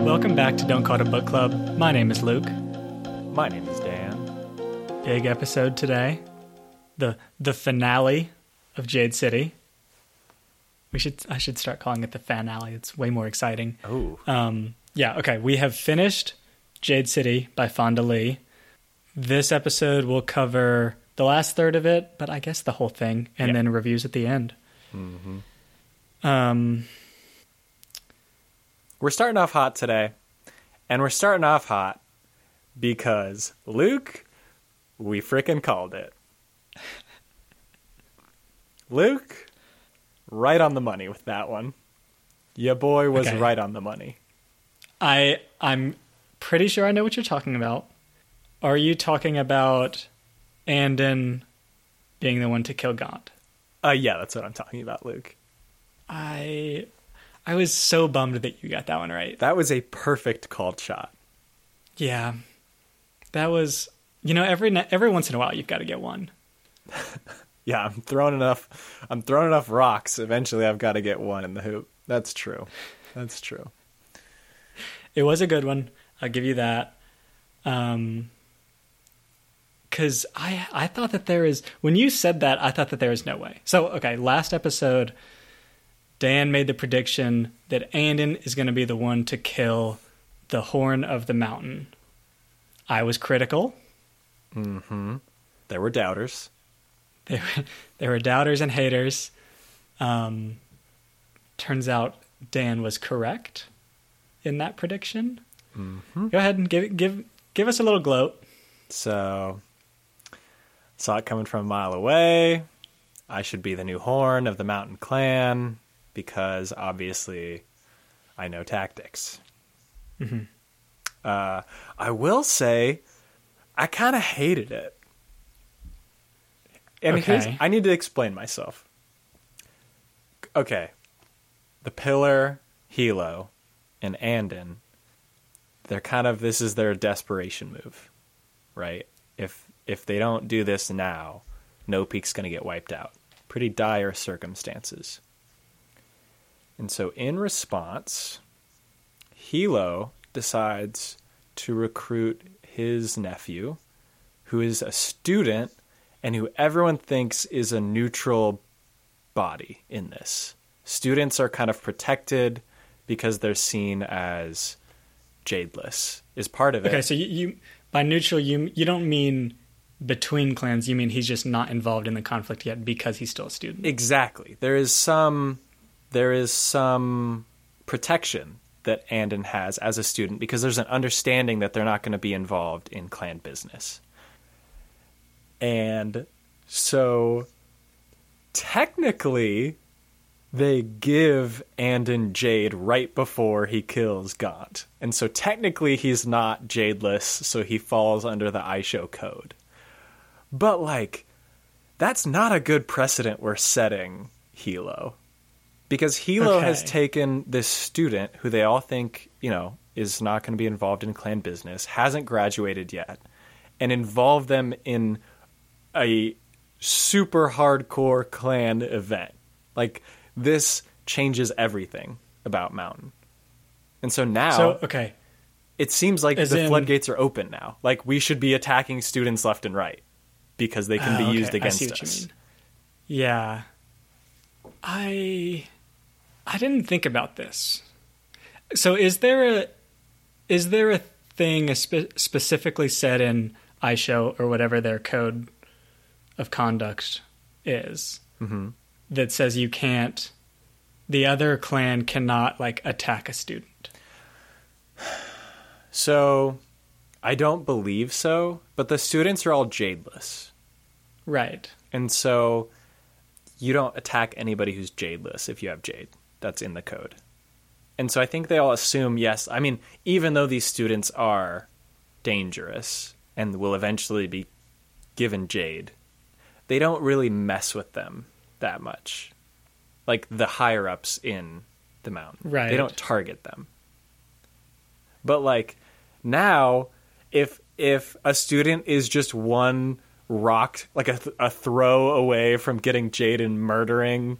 Welcome back to Don't Call It a Book Club. My name is Luke. My name is Dan. Big episode today. The the finale of Jade City. We should I should start calling it the finale. It's way more exciting. Oh, Um, yeah, okay. We have finished Jade City by Fonda Lee. This episode will cover the last third of it, but I guess the whole thing, and Yeah. then reviews at the end. Um, we're starting off hot today, and we're starting off hot because Luke, we frickin' called it. Luke, right on the money with that one. Your boy was Okay. right on the money. I I'm pretty sure I know what you're talking about. Are you talking about Anden being the one to kill Gont? Uh, yeah, that's what I'm talking about, Luke. I I was so bummed that you got that one right. That was a perfect called shot. Yeah, that was you know every every once in a while you've got to get one. Yeah, I'm throwing enough. I'm throwing enough rocks. Eventually, I've got to get one in the hoop. That's true. That's true. It was a good one. I'll give you that. Um, because I I thought that there is when you said that I thought that there was no way. So okay, last episode, Dan made the prediction that Anden is going to be the one to kill the Horn of the Mountain. I was critical. There were doubters. There there were doubters and haters. Um, turns out Dan was correct in that prediction. Go ahead and give give give us a little gloat. So saw it coming from a mile away. I should be the new horn of the mountain clan because obviously I know tactics. Uh, I will say I kind of hated it. And Okay. I need to explain myself. Okay. The Pillar, Hilo, and Anden, they're kind of this is their desperation move right? If if they don't do this now, No Peak's going to get wiped out. Pretty dire circumstances. And so in response, Hilo decides to recruit his nephew, who is a student and who everyone thinks is a neutral body in this. Students are kind of protected because they're seen as jadeless is part of it. Okay, so you, you by neutral you you don't mean between clans. You mean he's just not involved in the conflict yet because he's still a student. Exactly. There is some there is some protection that Anden has as a student because there's an understanding that they're not going to be involved in clan business. And so technically they give Anden Jade right before he kills Gont. And so technically he's not jadeless, so he falls under the Aisho code. But like that's not a good precedent we're setting Hilo. Because Hilo Okay. has taken this student who they all think, you know, is not going to be involved in clan business, hasn't graduated yet, and involved them in a super hardcore clan event. Like this changes everything about Mountain. And so now So okay, it seems like As the in- floodgates are open now. Like we should be attacking students left and right because they can Oh, be okay, used against see what you us. mean. Yeah, I I didn't think about this. So is there a is there a thing spe- specifically said in aisho or whatever their code of conduct is Mhm. that says you can't the other clan cannot like attack a student. So I don't believe so, but the students are all jadeless. Right. And so you don't attack anybody who's jadeless if you have jade. That's in the code. And so I think they all assume yes. I mean, even though these students are dangerous and will eventually be given jade, they don't really mess with them that much. Like the higher ups in the mountain. Right. They don't target them. But like now if if a student is just one rock like a, th- a throw away from getting jade and murdering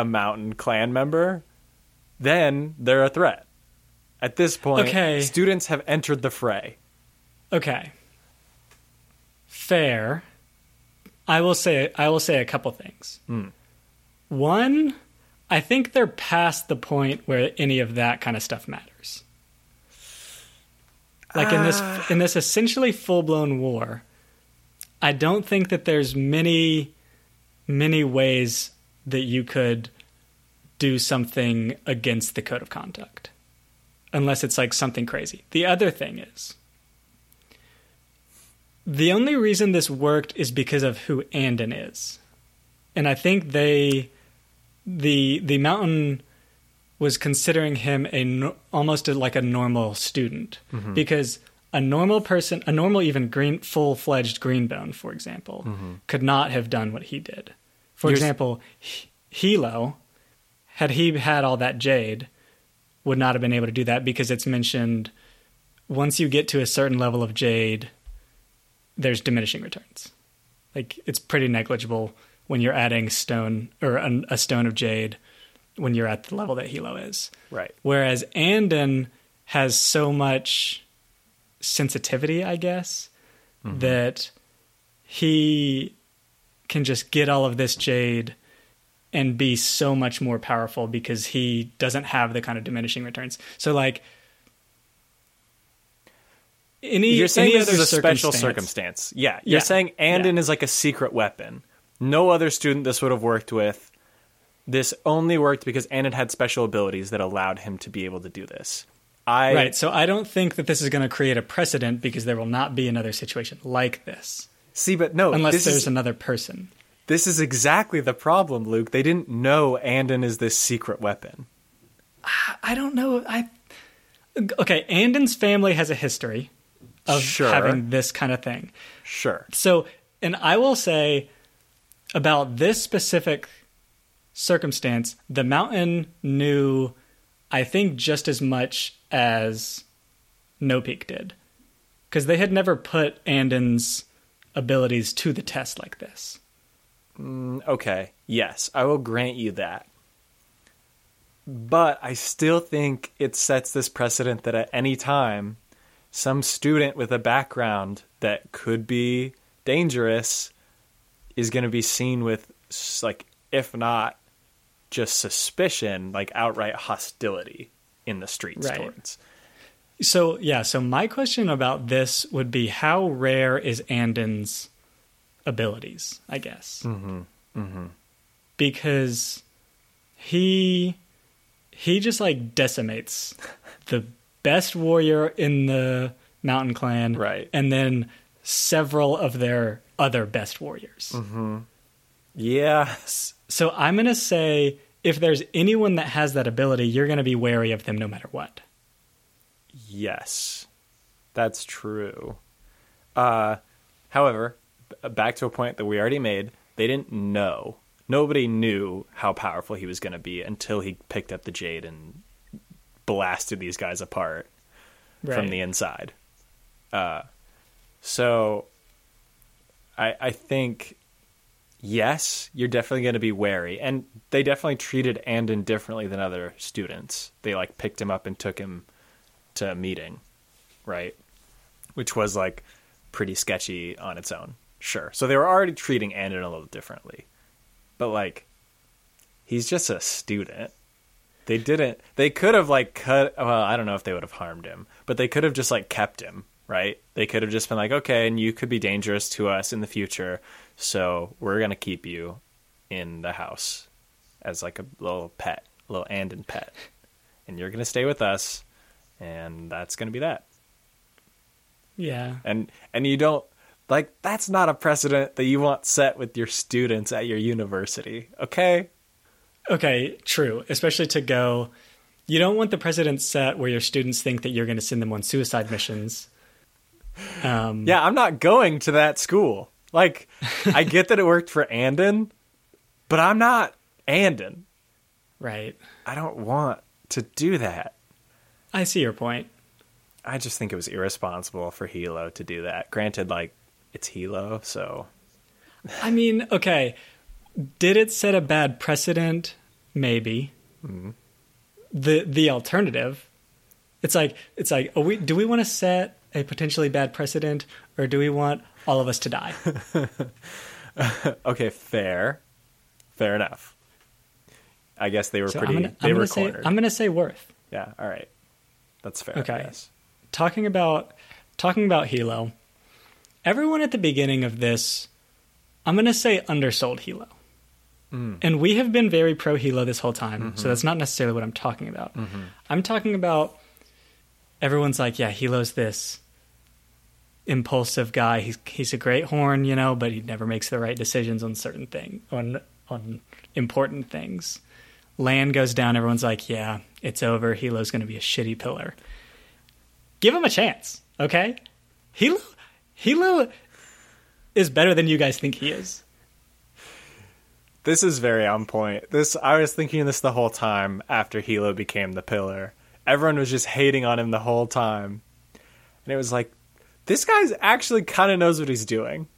a mountain clan member then they're a threat At this point, Okay. students have entered the fray. Okay. Fair. I will say I will say a couple things. Hmm. One, I think they're past the point where any of that kind of stuff matters. Like in this ah. in this essentially full-blown war, I don't think that there's many many ways that you could do something against the code of conduct unless it's like something crazy. The other thing is the only reason this worked is because of who Anden is. And I think they the the mountain was considering him a almost a, like a normal student mm-hmm. because a normal person, a normal even green full-fledged greenbone, for example, mm-hmm. could not have done what he did. For You're example, H- Hilo, had he had all that jade, would not have been able to do that because it's mentioned once you get to a certain level of jade, there's diminishing returns. Like it's pretty negligible when you're adding stone or an, a stone of jade when you're at the level that Hilo is. Right. Whereas Anden has so much sensitivity, I guess, mm-hmm. that he can just get all of this jade and be so much more powerful because he doesn't have the kind of diminishing returns. So like any You're saying any this other is a special circumstance- circumstance. Yeah. You're Yeah. saying Anden Yeah. is like a secret weapon. No other student this would have worked with. This only worked because Anden had special abilities that allowed him to be able to do this. I Right. So I don't think that this is going to create a precedent because there will not be another situation like this see, but no, unless this there's is another person. this is exactly the problem, Luke. They didn't know Anden is this secret weapon. I don't know. I okay. Anden's family has a history of Sure. having this kind of thing. Sure. So, and I will say about this specific circumstance, the mountain knew, I think, just as much as No Peak did, because they had never put Anden's abilities to the test like this. Mm, okay, yes, I will grant you that. But I still think it sets this precedent that at any time, some student with a background that could be dangerous is going to be seen with, like, if not just suspicion, like outright hostility in the streets Right. towards. So yeah, so my question about this would be how rare is Anden's abilities, I guess. Mm-hmm. Mm-hmm. Because he he just like decimates the best warrior in the mountain clan. Right. And then several of their other best warriors. Yeah, So I'm gonna say if there's anyone that has that ability, you're gonna be wary of them no matter what. Yes, that's true. Uh, however, back to a point that we already made, they didn't know. Nobody knew how powerful he was going to be until he picked up the jade and blasted these guys apart from the inside. Uh, so, I I think yes, you're definitely going to be wary, and they definitely treated Anden differently than other students. They like picked him up and took him to a meeting, right? Which was like pretty sketchy on its own. Sure. So they were already treating Anden a little differently. But like he's just a student. They didn't they could have like cut well, I don't know if they would have harmed him, but they could have just like kept him, right? They could have just been like, "Okay, and you could be dangerous to us in the future, so we're going to keep you in the house as like a little pet, little Anden pet. And you're going to stay with us and that's going to be that. Yeah. And and you don't like that's not a precedent that you want set with your students at your university. Okay? Okay, true. Especially to go, you don't want the precedent set where your students think that you're going to send them on suicide missions. Um, Yeah, I'm not going to that school. Like I get that it worked for Anden, but I'm not Anden. Right. I don't want to do that. I see your point. I just think it was irresponsible for Hilo to do that. Granted, like it's Hilo, so I mean, okay, did it set a bad precedent? Maybe. Mm-hmm. The the alternative It's like it's like we, do we want to set a potentially bad precedent or do we want all of us to die? okay, fair, fair enough. I guess they were So pretty. I'm gonna, they I'm were gonna say cornered. I'm gonna say worth. Yeah, all right, that's fair. Okay. Yes. talking about talking about Hilo, everyone at the beginning of this, I'm gonna say undersold Hilo, mm. and we have been very pro Hilo this whole time. So mm-hmm. that's not necessarily what I'm talking about. Mm-hmm. I'm talking about everyone's like, yeah, Hilo's this impulsive guy. He's he's a great horn, you know, but he never makes the right decisions on certain thing on on important things. Lan goes down. Everyone's like, yeah, it's over. Hilo's going to be a shitty pillar give him a chance, okay? Hilo, Hilo is better than you guys think he is. This is very on point. This I was thinking this the whole time after Hilo became the pillar. Everyone was just hating on him the whole time. And it was like this guy's actually kind of knows what he's doing.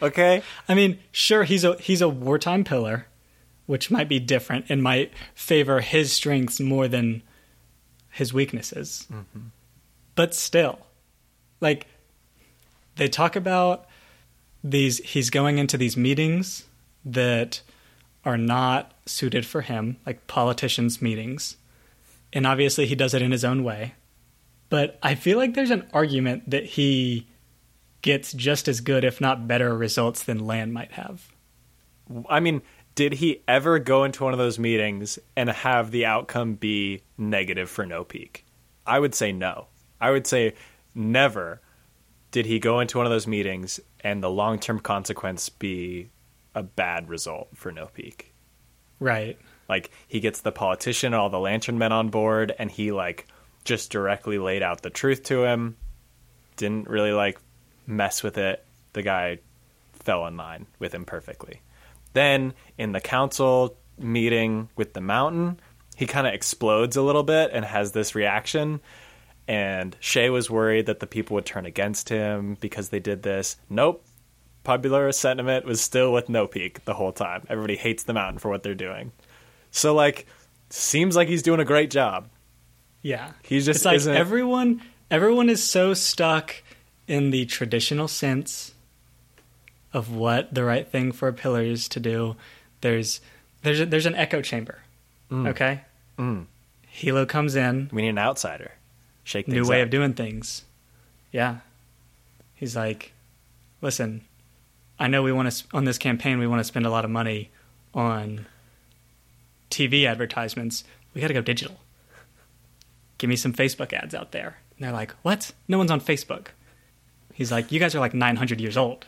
Okay? I mean, sure, he's a he's a wartime pillar, which might be different and might favor his strengths more than his weaknesses. Mm-hmm. But still, like they talk about these he's going into these meetings that are not suited for him, like politicians meetings. And obviously he does it in his own way. But I feel like there's an argument that he gets just as good, if not better, results than Lan might have. I mean, did he ever go into one of those meetings and have the outcome be negative for No Peak? I would say no. I would say never did he go into one of those meetings and the long term consequence be a bad result for No Peak. Right. Like he gets the politician, all the lantern men on board, and he like just directly laid out the truth to him. Didn't really like mess with it. The guy fell in line with him perfectly. Then in the council meeting with the mountain, he kind of explodes a little bit and has this reaction. And Shae was worried that the people would turn against him because they did this. Nope. Popular sentiment was still with No Peak the whole time. Everybody hates the mountain for what they're doing. So like seems like he's doing a great job. Yeah. He just it's like isn't- everyone everyone is so stuck in the traditional sense of what the right thing for a pillar is to do. There's there's a, there's an echo chamber. Okay? Mm. Hilo comes in, We need an outsider. Shake new way up. of doing things. Yeah. He's like, "Listen, I know we want to on this campaign we want to spend a lot of money on TV advertisements. We got to go digital. Give me some Facebook ads out there." And they're like, "What? No one's on Facebook." He's like, "You guys are like 900 years old."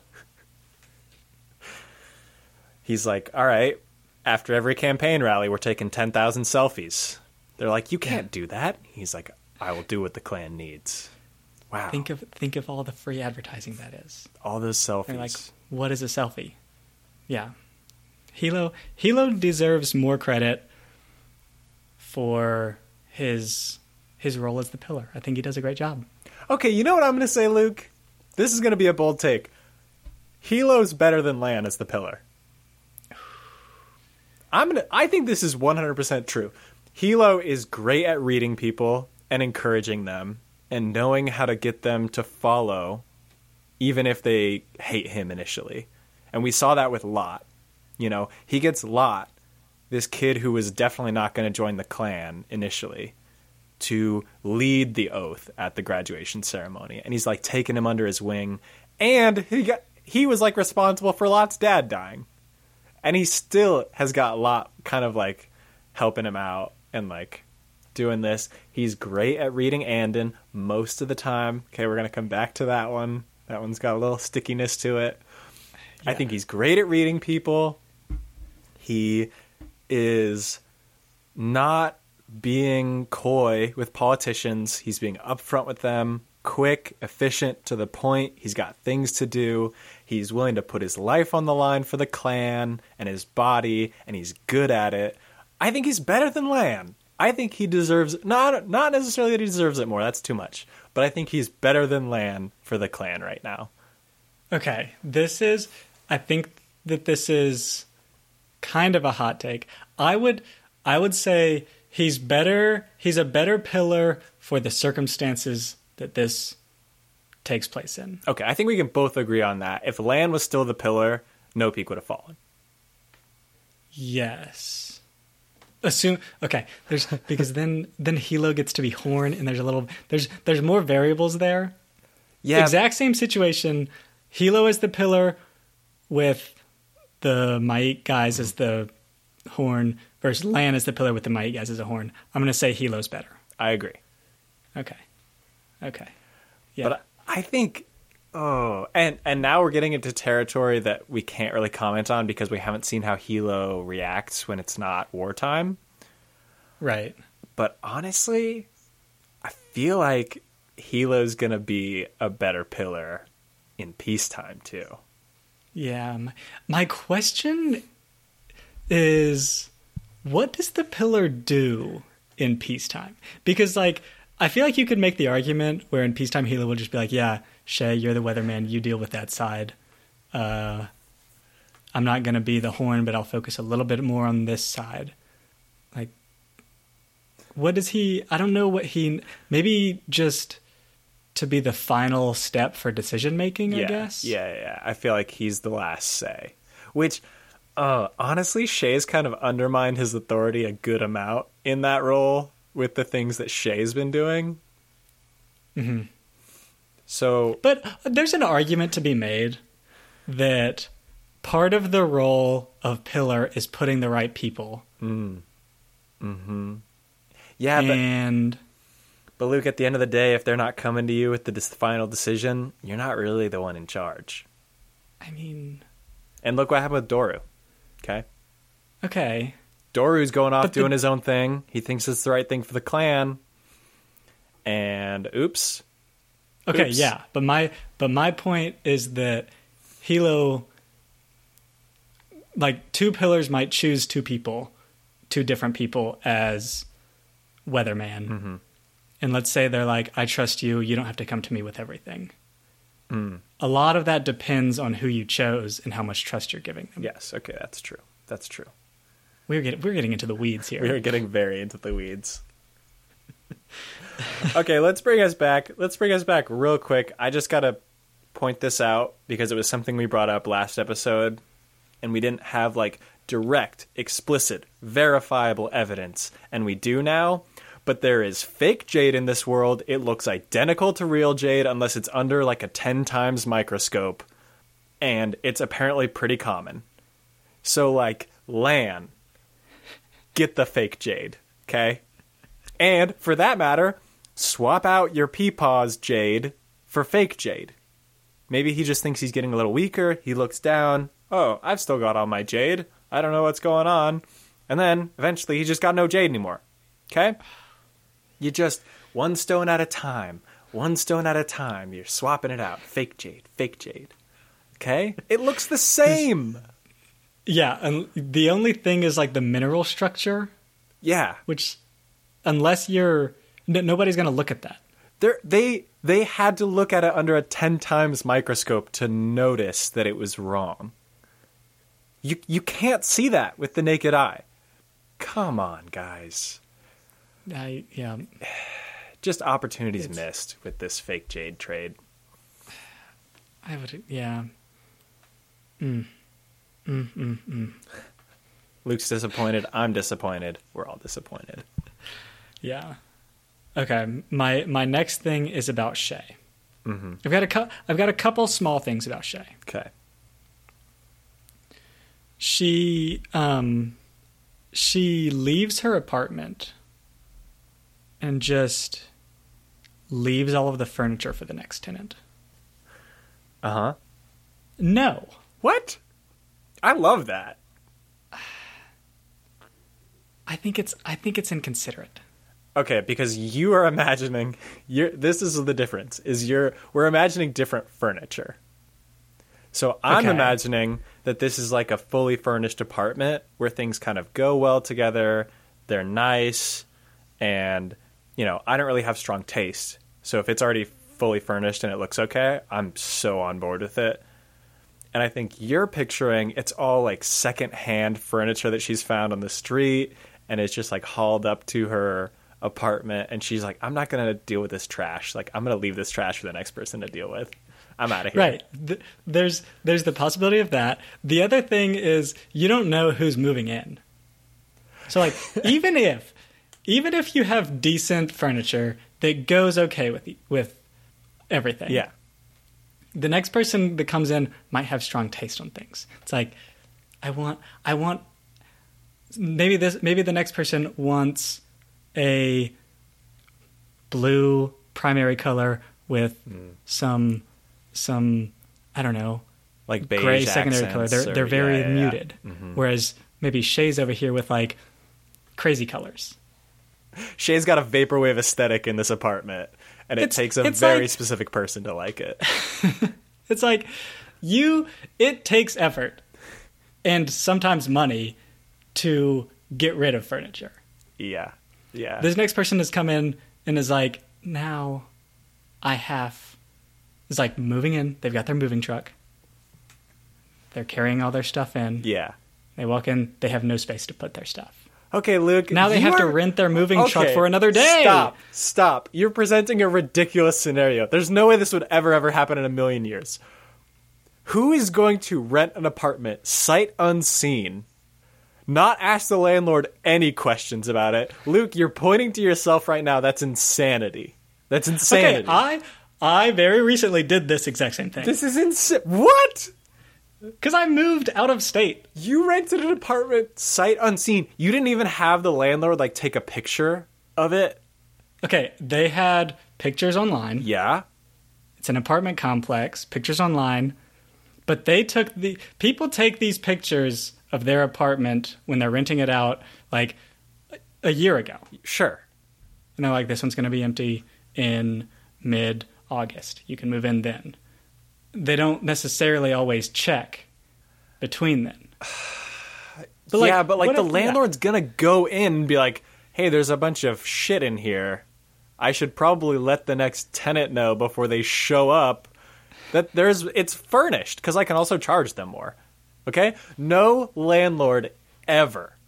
He's like, all right, after every campaign rally, we're taking 10,000 selfies. They're like, you can't do that. He's like, I will do what the clan needs. Wow. Think of think of all the free advertising that is. all those selfies. They're like, what is a selfie? Yeah. Hilo Hilo deserves more credit for his his role as the pillar. I think he does a great job. okay, you know what I'm going to say, Luke? This is going to be a bold take. Hilo's better than Lan as the pillar. I'm gonna. I think this is 100% true. Hilo is great at reading people and encouraging them and knowing how to get them to follow, even if they hate him initially. And we saw that with Lott. You know, he gets Lott, this kid who was definitely not going to join the clan initially, to lead the oath at the graduation ceremony. And he's like taking him under his wing. And he got he was like responsible for Lott's dad dying and he still has got a Lott kind of like helping him out and like doing this. He's great at reading Anden most of the time. Okay, we're gonna come back to that one. That one's got a little stickiness to it. I think he's great at reading people. He is not being coy with politicians. He's being upfront with them, quick, efficient, to the point. He's got things to do. He's willing to put his life on the line for the clan and his body, and he's good at it. I think he's better than Lan. I think he deserves not not necessarily that he deserves it more. That's too much. But I think he's better than Lan for the clan right now. Okay, this is. I think that this is kind of a hot take. I would, I would say he's better. He's a better pillar for the circumstances that this takes place in. Okay, I think we can both agree on that. If Lan was still the pillar, no peak would have fallen. Yes. Assume okay. There's because then then Hilo gets to be Horn, and there's a little there's there's more variables there. Yeah, Exact same situation. Hilo is the pillar with the Maik guys as the horn versus Lan is the pillar with the Maik guys as a horn. I'm gonna say Hilo's better. I agree. Okay. Okay. Yeah. But I think oh, and and now we're getting into territory that we can't really comment on because we haven't seen how Hilo reacts when it's not wartime. right. But honestly, I feel like Hilo's going to be a better pillar in peacetime too. Yeah. My, my question is what does the pillar do in peacetime? Because like I feel like you could make the argument where in peacetime Hilo will just be like, "Yeah, Shae, you're the weatherman. You deal with that side. Uh, I'm not going to be the horn, but I'll focus a little bit more on this side." Like, what does he? I don't know what he. Maybe just to be the final step for decision making. yeah, I guess. Yeah, yeah. I feel like he's the last say. Which uh honestly Shae's kind of undermined his authority a good amount in that role with the things that Shae's been doing. hmm So But there's an argument to be made that part of the role of pillar is putting the right people. Mm. Hmm. Yeah, but and But Luke, at the end of the day, if they're not coming to you with the final decision, you're not really the one in charge. I mean, And look what happened with Doru. Okay, okay. Doru's going off But the- doing his own thing. He thinks it's the right thing for the clan, and oops, Okay, Oops. yeah, but my but my point is that Hilo like two pillars might choose two people, two different people as weatherman. Mm-hmm. And let's say they're like, I trust you, you don't have to come to me with everything. Mm. A lot of that depends on who you chose and how much trust you're giving them. yes, okay, that's true. That's true. We're getting we're getting into the weeds here. We are getting very into the weeds. okay, let's bring us back. Let's bring us back real quick. I just got to point this out because it was something we brought up last episode and we didn't have like direct, explicit, verifiable evidence and we do now. But there is fake jade in this world. It looks identical to real jade unless it's under like a 10 times microscope and it's apparently pretty common. So like Lan get the fake jade, okay? And for that matter, swap out your Peepaw's jade for fake jade. Maybe he just thinks he's getting a little weaker. He looks down. Oh, I've still got all my jade. I don't know what's going on. And then eventually he just got no jade anymore. Okay? You just one stone at a time. One stone at a time. You're swapping it out. Fake jade, fake jade. Okay? It looks the same. Yeah, and the only thing is like the mineral structure, Yeah. which unless you're n- nobody's going to look at that. They're, they they had to look at it under a ten times microscope to notice that it was wrong. You you can't see that with the naked eye. Come on, guys. I yeah, Just opportunities It's- missed with this fake jade trade. I would yeah. Mm. Mm, mm, mm. Luke's disappointed. I'm disappointed. We're all disappointed. Yeah. Okay, my my next thing is about Shae. hmm I've got a cou- I've got a couple small things about Shae. Okay. She um she leaves her apartment and just leaves all of the furniture for the next tenant. Uh huh. No. What? I love that. I think it's I think it's inconsiderate. Okay, because you are imagining you're this is the difference is you're we're imagining different furniture. So I'm Okay. imagining that this is like a fully furnished apartment where things kind of go well together, they're nice, and you know, I don't really have strong taste. So if it's already fully furnished and it looks okay, I'm so on board with it. And I think you're picturing it's all like secondhand furniture that she's found on the street and it's just like hauled up to her apartment and she's like i'm not gonna deal with this trash like i'm gonna leave this trash for the next person to deal with i'm out of here Right. Th- there's there's the possibility of that. The other thing is you don't know who's moving in. So like even if even if you have decent furniture that goes okay with with everything. yeah The next person that comes in might have strong taste on things. It's like I want I want maybe this maybe the next person wants a blue primary color with some some I don't know like beige gray secondary color. They're or- they're very yeah, yeah, yeah. Mm-hmm. muted. Whereas maybe Shae's over here with like crazy colors. shae's got a vaporwave aesthetic in this apartment and it It's- takes a very like- specific person to like it It's like you it takes effort and sometimes money to get rid of furniture. yeah yeah This next person has come in and is like, now I have is like moving in. They've got their moving truck. They're carrying all their stuff in. yeah They walk in, they have no space to put their stuff. Okay luke Now they have to rent their moving truck for another day. Stop. Stop. You're presenting a ridiculous scenario. There's no way this would ever, ever happen in a million years. Who is going to rent an apartment sight unseen? Not ask the landlord any questions about it. Luke, you're pointing to yourself right now. That's insanity. That's insanity. Okay, I I very recently did this exact same thing this is insane. What? Because I moved out of state. You rented an apartment sight unseen. You didn't even have the landlord like take a picture of it. Okay, they had pictures online. Yeah. It's an apartment complex, pictures online. But they took the people take these pictures of their apartment when they're renting it out like a year ago. Sure. And they're like, this one's going to be empty in mid August. You can move in then. They don't necessarily always check between them. But like, yeah, but like the if- landlord's gonna go in and be like, "Hey, there's a bunch of shit in here. I should probably let the next tenant know before they show up that there's it's furnished because I can also charge them more." Okay, no landlord ever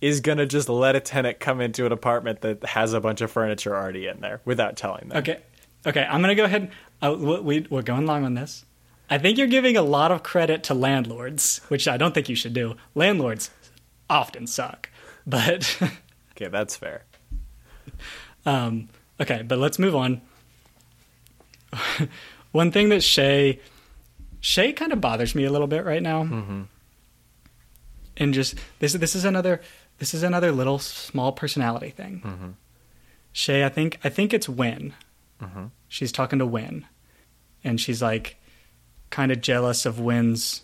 is gonna just let a tenant come into an apartment that has a bunch of furniture already in there without telling them. Okay, okay. I'm gonna go ahead. Uh, we, we- we're going long on this. I think you're giving a lot of credit to landlords, which I don't think you should do. Landlords often suck, but Okay, that's fair. um, okay. But let's move on. One thing that Shae, Shae kind of bothers me a little bit right now, and just this this is another this is another little small personality thing. Shae, I think I think it's Wen. She's talking to Wen, and she's like kind of jealous of Wen's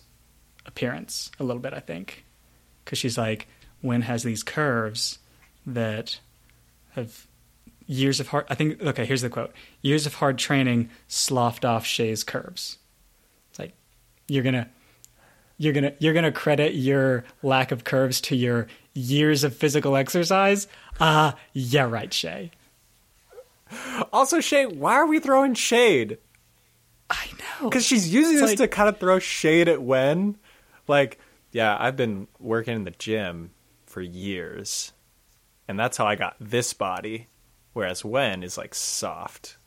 appearance a little bit. I think because she's like Win has these curves that have years of hard. I think okay. Here's the quote: "Years of hard training sloughed off Shae's curves." It's like you're gonna. You're gonna you're gonna credit your lack of curves to your years of physical exercise. Uh yeah, right, Shae. Also, Shae, why are we throwing shade? I know Because she's using It's this like- to kind of throw shade at Wen. Like, yeah, I've been working in the gym for years, and that's how I got this body. Whereas Wen is like soft.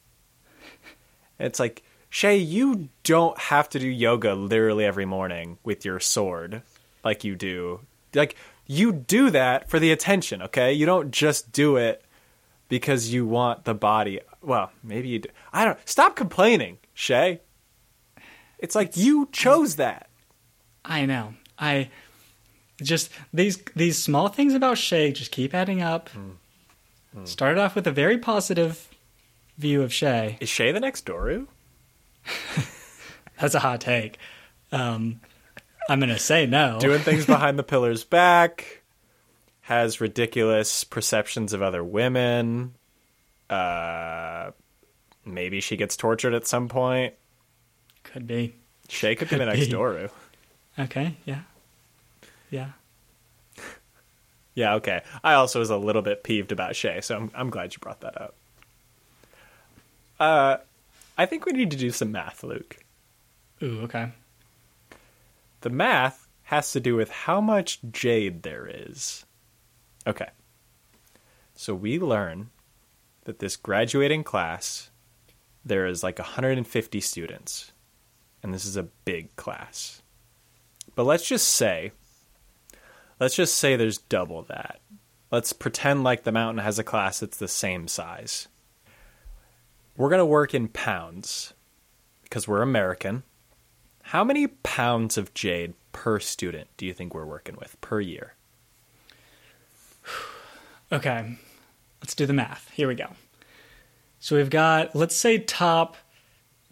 It's like, Shae, you don't have to do yoga literally every morning with your sword like you do. Like, you do that for the attention, okay? You don't just do it because you want the body. Well, maybe you do. I don't. Stop complaining, Shae. It's like you chose that. I know. I just these these small things about Shae just keep adding up. Started off with a very positive view of Shae. Is Shae the next Doru? That's a hot take. Um, I'm gonna say no. Doing things behind the pillar's back. Has ridiculous perceptions of other women. Uh, maybe she gets tortured at some point. Could be. Shae could be the Could next. Doru. Okay. Yeah. Yeah. Yeah, okay. I also was a little bit peeved about Shae, so I'm, I'm glad you brought that up. Uh, I think we need to do some math, Luke. Ooh. Okay. The math has to do with how much jade there is. Okay. So we learn that this graduating class, there is like 150 students, and this is a big class. But let's just say, let's just say there's double that. Let's pretend like the mountain has a class that's the same size. We're going to work in pounds because we're American. How many pounds of jade per student do you think we're working with per year? Okay, let's do the math. Here we go. So we've got, let's say, top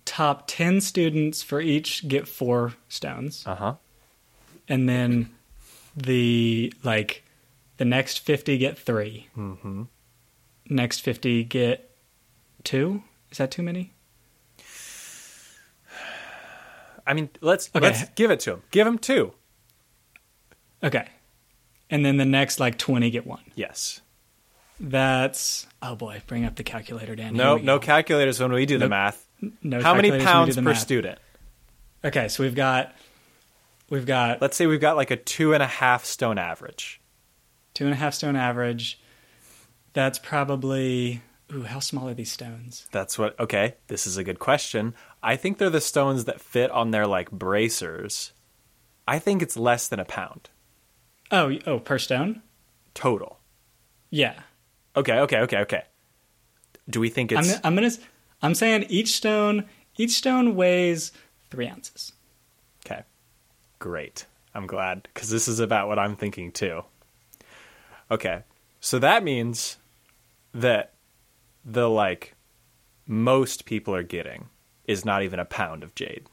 top 10 students for each get four stones. Uh huh. And then the, like, the next 50 get 3 Mm-hmm. Next 50 get two. Is that too many? I mean, let's Okay. let's give it to him. Give him two. Okay. And then the next, like, 20 get one. Yes. That's, oh boy, bring up the calculator, Dan. No, no go. calculators when we do the math. no How many calculators when we do pounds per math. student? Okay, so we've got, we've got Let's say we've got like a two and a half stone average. two and a half stone average. That's probably, ooh, how small are these stones? That's what. Okay, this is a good question. I think they're the stones that fit on their like bracers. I think it's less than a pound Oh, oh, per stone? total. Yeah. Okay, okay, okay, okay. Do we think I'm, it's I'm gonna, I'm saying each stone, each stone weighs three ounces. okay? Great. I'm glad because this is about what I'm thinking too. Okay, so that means that the like most people are getting is not even a pound of jade.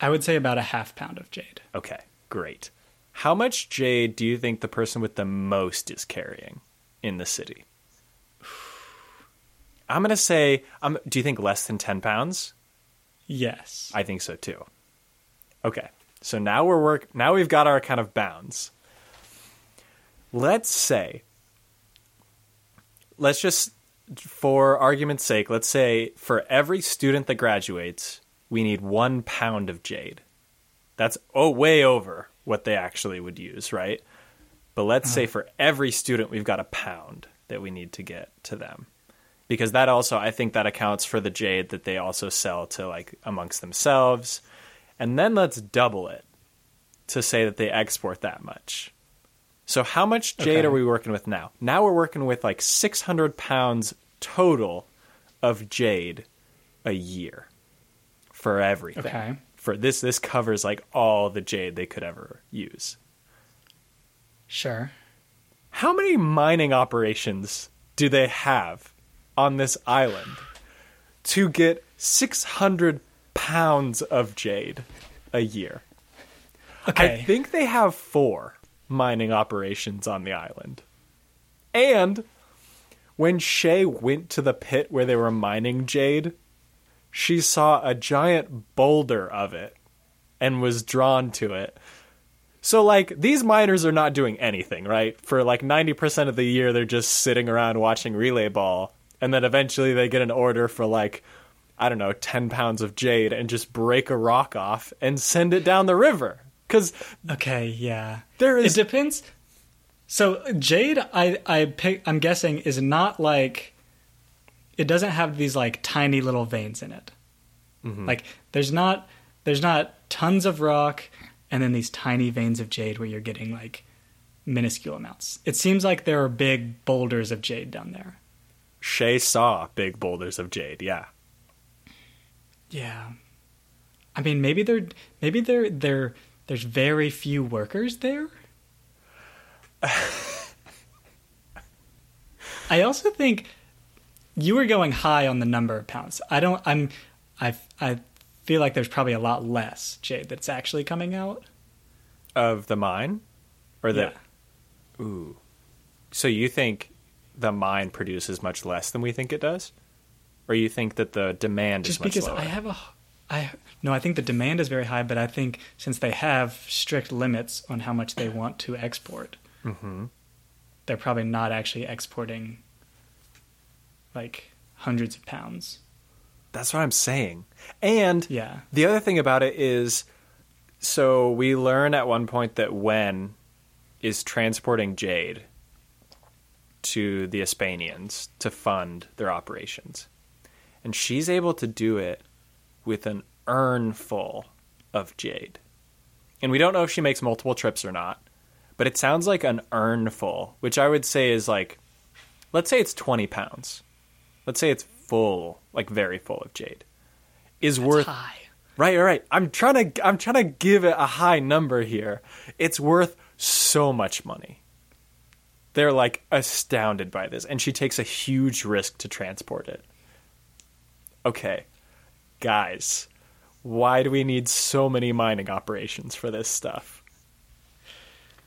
I would say about a half pound of jade. Okay, great. How much jade do you think the person with the most is carrying in the city? I'm gonna say, um, do you think less than ten pounds? Yes. I think so too. Okay, so now we're work. Now we've got our kind of bounds. Let's say, let's just, for argument's sake, let's say for every student that graduates, we need one pound of jade. That's oh way over what they actually would use, right? But let's say uh-huh. for every student, we've got a pound that we need to get to them because that also I think that accounts for the jade that they also sell to like amongst themselves. And then let's double it to say that they export that much. So how much jade Okay. are we working with now? Now we're working with like 600 pounds total of jade a year for everything. Okay. For this this covers like all the jade they could ever use. Sure. How many mining operations do they have on this island to get 600 pounds of jade a year? Okay. I think they have four mining operations on the island. And when Shae went to the pit where they were mining jade, she saw a giant boulder of it and was drawn to it. So, like, these miners are not doing anything, right? For like 90% of the year, they're just sitting around watching relay ball. And then eventually they get an order for like, I don't know, 10 pounds of jade and just break a rock off and send it down the river. Because Okay, yeah. There is- It depends. So jade, I I pick. I'm guessing is not like. It doesn't have these like tiny little veins in it. Mm-hmm. Like there's not there's not tons of rock and then these tiny veins of jade where you're getting like minuscule amounts. It seems like there are big boulders of jade down there. Shae saw big boulders of jade, yeah. Yeah. I mean, maybe they're maybe they're they're there's very few workers there. I also think you were going high on the number of pounds. I don't. I'm. I. I feel like there's probably a lot less jade that's actually coming out. Of the mine? Or the. Yeah. Ooh. So you think the mine produces much less than we think it does? Or you think that the demand Just is much because lower? I have a. I no. I think the demand is very high, but I think since they have strict limits on how much they want to export, mm-hmm. they're probably not actually exporting like hundreds of pounds. That's what I'm saying. And Yeah. the other thing about it is so we learn at one point that Wen is transporting Jade to the Espenians to fund their operations. And she's able to do it with an urn full of jade. And we don't know if she makes multiple trips or not, but it sounds like an urn full, which I would say is like, let's say it's 20 pounds. Let's say it's full, like very full of jade. Is worth High. Right, right, right. I'm trying to I'm trying to give it a high number here. It's worth so much money. They're like astounded by this and she takes a huge risk to transport it. Okay. Guys, why do we need so many mining operations for this stuff?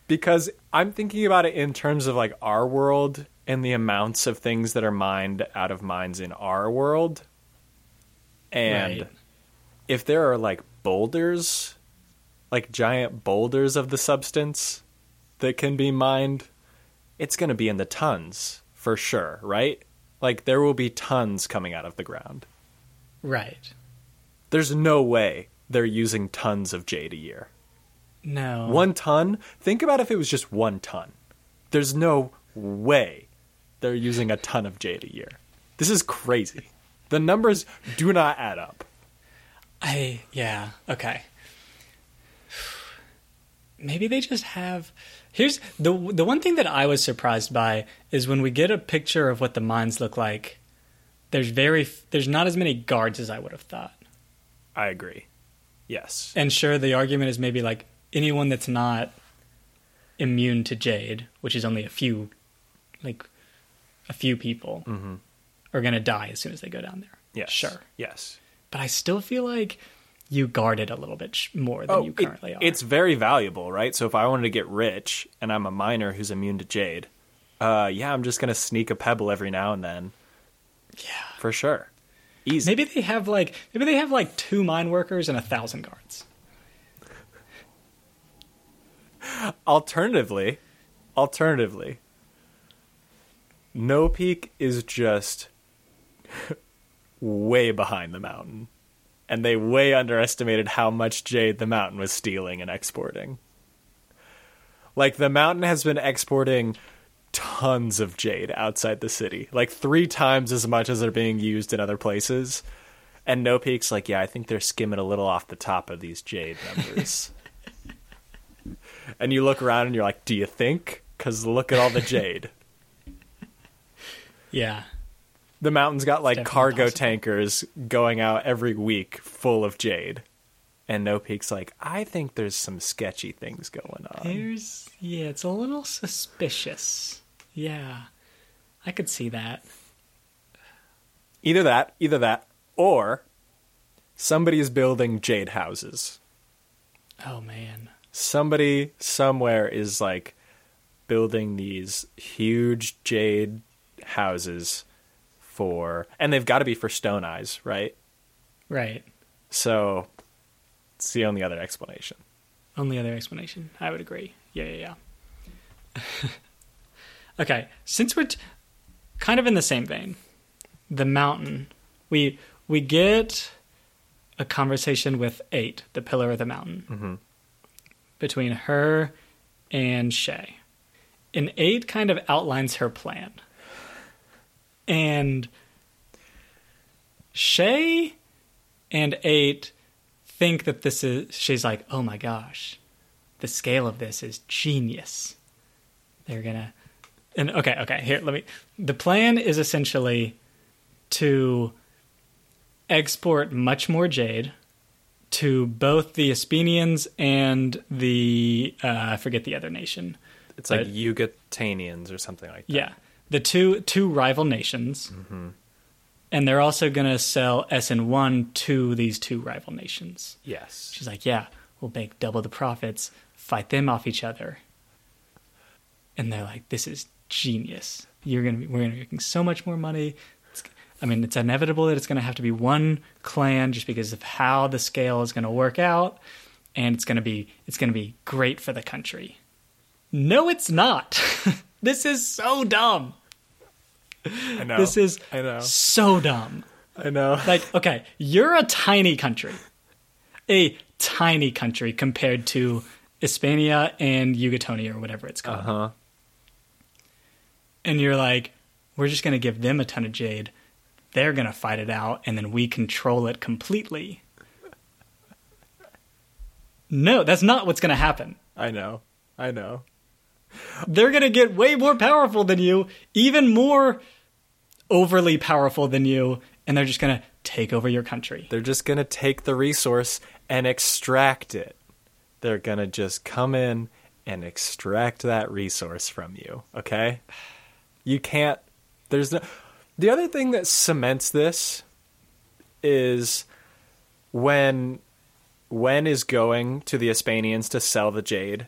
Because I'm thinking about it in terms of like our world and the amounts of things that are mined out of mines in our world. And Right. if there are like boulders, like giant boulders of the substance that can be mined, it's going to be in the tons for sure, right? Like there will be tons coming out of the ground. Right. There's no way they're using tons of jade a year. No. One ton? Think about if it was just one ton. There's no way they're using a ton of jade a year. This is crazy. The numbers do not add up. I yeah, okay. Maybe they just have Here's the the one thing that I was surprised by is when we get a picture of what the mines look like. There's very there's not as many guards as I would have thought. I agree. Yes. And sure the argument is maybe like anyone that's not immune to jade, which is only a few like a few people are going to die as soon as they go down there. Yes. Sure. Yes. But I still feel like you guard it a little bit more than you Oh, it- currently are. It's very valuable, right? So if I wanted to get rich and I'm a miner who's immune to jade, uh, yeah, I'm just gonna sneak a pebble every now and then yeah. for sure. Easy. Maybe they have like maybe they have like two mine workers and a thousand guards. Alternatively, alternatively, No Peak is just way behind the mountain, and they way underestimated how much jade the mountain was stealing and exporting. Like the mountain has been exporting tons of jade outside the city, like three times as much as are being used in other places. And No Peak's like, yeah, I think they're skimming a little off the top of these jade numbers. and you look around and you're like, do you think? Because look at all the jade. Yeah. The mountain's got like cargo possible. tankers going out every week full of jade. And No Peak's like, I think there's some sketchy things going on. There's yeah, it's a little suspicious. Yeah. I could see that. Either that, either that, or somebody is building jade houses. Oh man. Somebody somewhere is like building these huge jade houses for, and they've got to be for stone eyes, right? Right. So it's the only other explanation. Only other explanation. I would agree. Yeah, yeah, yeah. okay, since we're t- kind of in the same vein, the mountain, we we get a conversation with Ayt, the pillar of the mountain, mm-hmm. between her and Shae, and Ayt kind of outlines her plan, and Shae and Ayt think that this is she's like oh my gosh the scale of this is genius they're gonna and okay okay here let me the plan is essentially to export much more jade to both the Espenians and the uh, I forget the other nation. It's like Yugatanians or something like that. Yeah, the two two rival nations, mm-hmm. and they're also going to sell SN one to these two rival nations. Yes. She's like, yeah, we'll make double the profits, fight them off each other. And they're like, this is genius. You're gonna be, we're gonna be making so much more money. It's, I mean, it's inevitable that it's gonna have to be one clan just because of how the scale is gonna work out, and it's gonna be it's gonna be great for the country. No, it's not. this is so dumb. I know. This is I know. so dumb. I know. Like, okay, you're a tiny country, a tiny country compared to Hispania and Yugotonia or whatever it's called. Uh huh. and you're like, we're just going to give them a ton of jade. They're going to fight it out, and then we control it completely. No, that's not what's going to happen. I know. I know. They're going to get way more powerful than you, even more overly powerful than you, and they're just going to take over your country. They're just going to take the resource and extract it. They're going to just come in and extract that resource from you, okay? You can't there's no The other thing that cements this is when when is going to the Hispanians to sell the jade.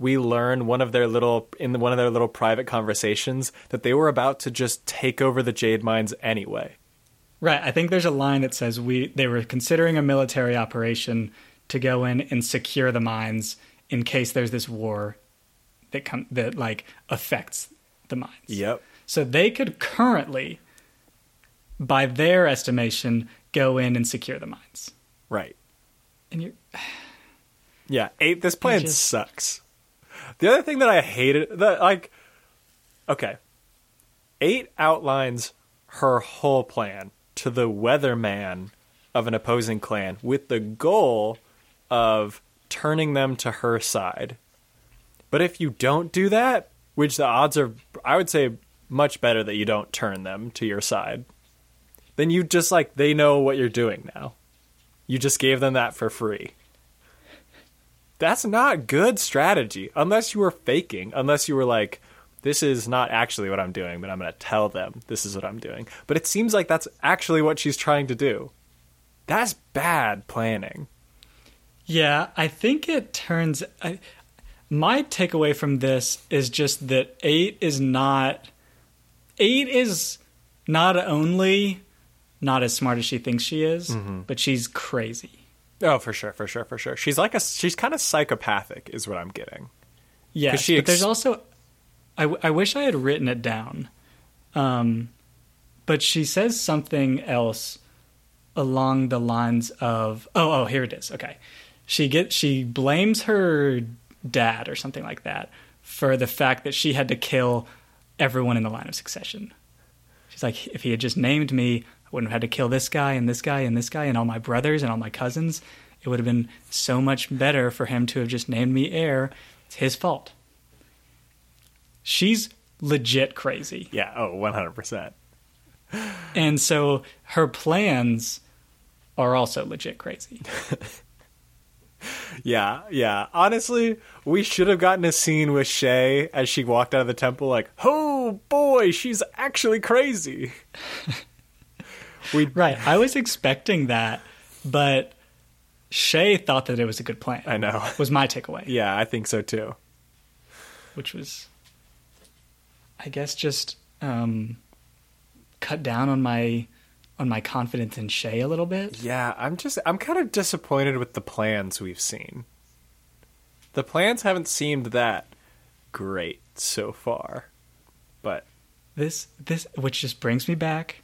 We learn one of their little in one of their little private conversations that they were about to just take over the jade mines anyway. Right. I think there's a line that says we they were considering a military operation to go in and secure the mines in case there's this war that come that like affects the mines. Yep. So they could currently by their estimation go in and secure the mines. Right. And you're Yeah, Ayt this plan just- sucks. The other thing that I hated that like okay. Ayt outlines her whole plan to the weatherman of an opposing clan with the goal of turning them to her side. But if you don't do that, which the odds are I would say much better that you don't turn them to your side, then you just like they know what you're doing now. You just gave them that for free. That's not good strategy unless you were faking, unless you were like this is not actually what I'm doing, but I'm going to tell them this is what I'm doing. But it seems like that's actually what she's trying to do. That's bad planning. Yeah, I think it turns. I, my takeaway from this is just that Ayt is not. Ayt is not only not as smart as she thinks she is, mm-hmm. but she's crazy. Oh, for sure, for sure, for sure. She's like a she's kind of psychopathic is what I'm getting. Yeah, she but there's ex- also. I, w- I wish I had written it down, um, but she says something else along the lines of oh oh here it is okay she get she blames her dad or something like that for the fact that she had to kill everyone in the line of succession she's like if he had just named me wouldn't have had to kill this guy and this guy and this guy and all my brothers and all my cousins it would have been so much better for him to have just named me heir it's his fault she's legit crazy Yeah, oh, 100%. and so her plans are also legit crazy. Yeah, yeah. Honestly, we should have gotten a scene with Shae as she walked out of the temple like, "Oh boy, she's actually crazy." we right. I was expecting that, but Shae thought that it was a good plan. I know. Was my takeaway. Yeah, I think so too. Which was I guess just um cut down on my on my confidence in Shae a little bit. Yeah, I'm just I'm kind of disappointed with the plans we've seen. The plans haven't seemed that great so far. But This this which just brings me back.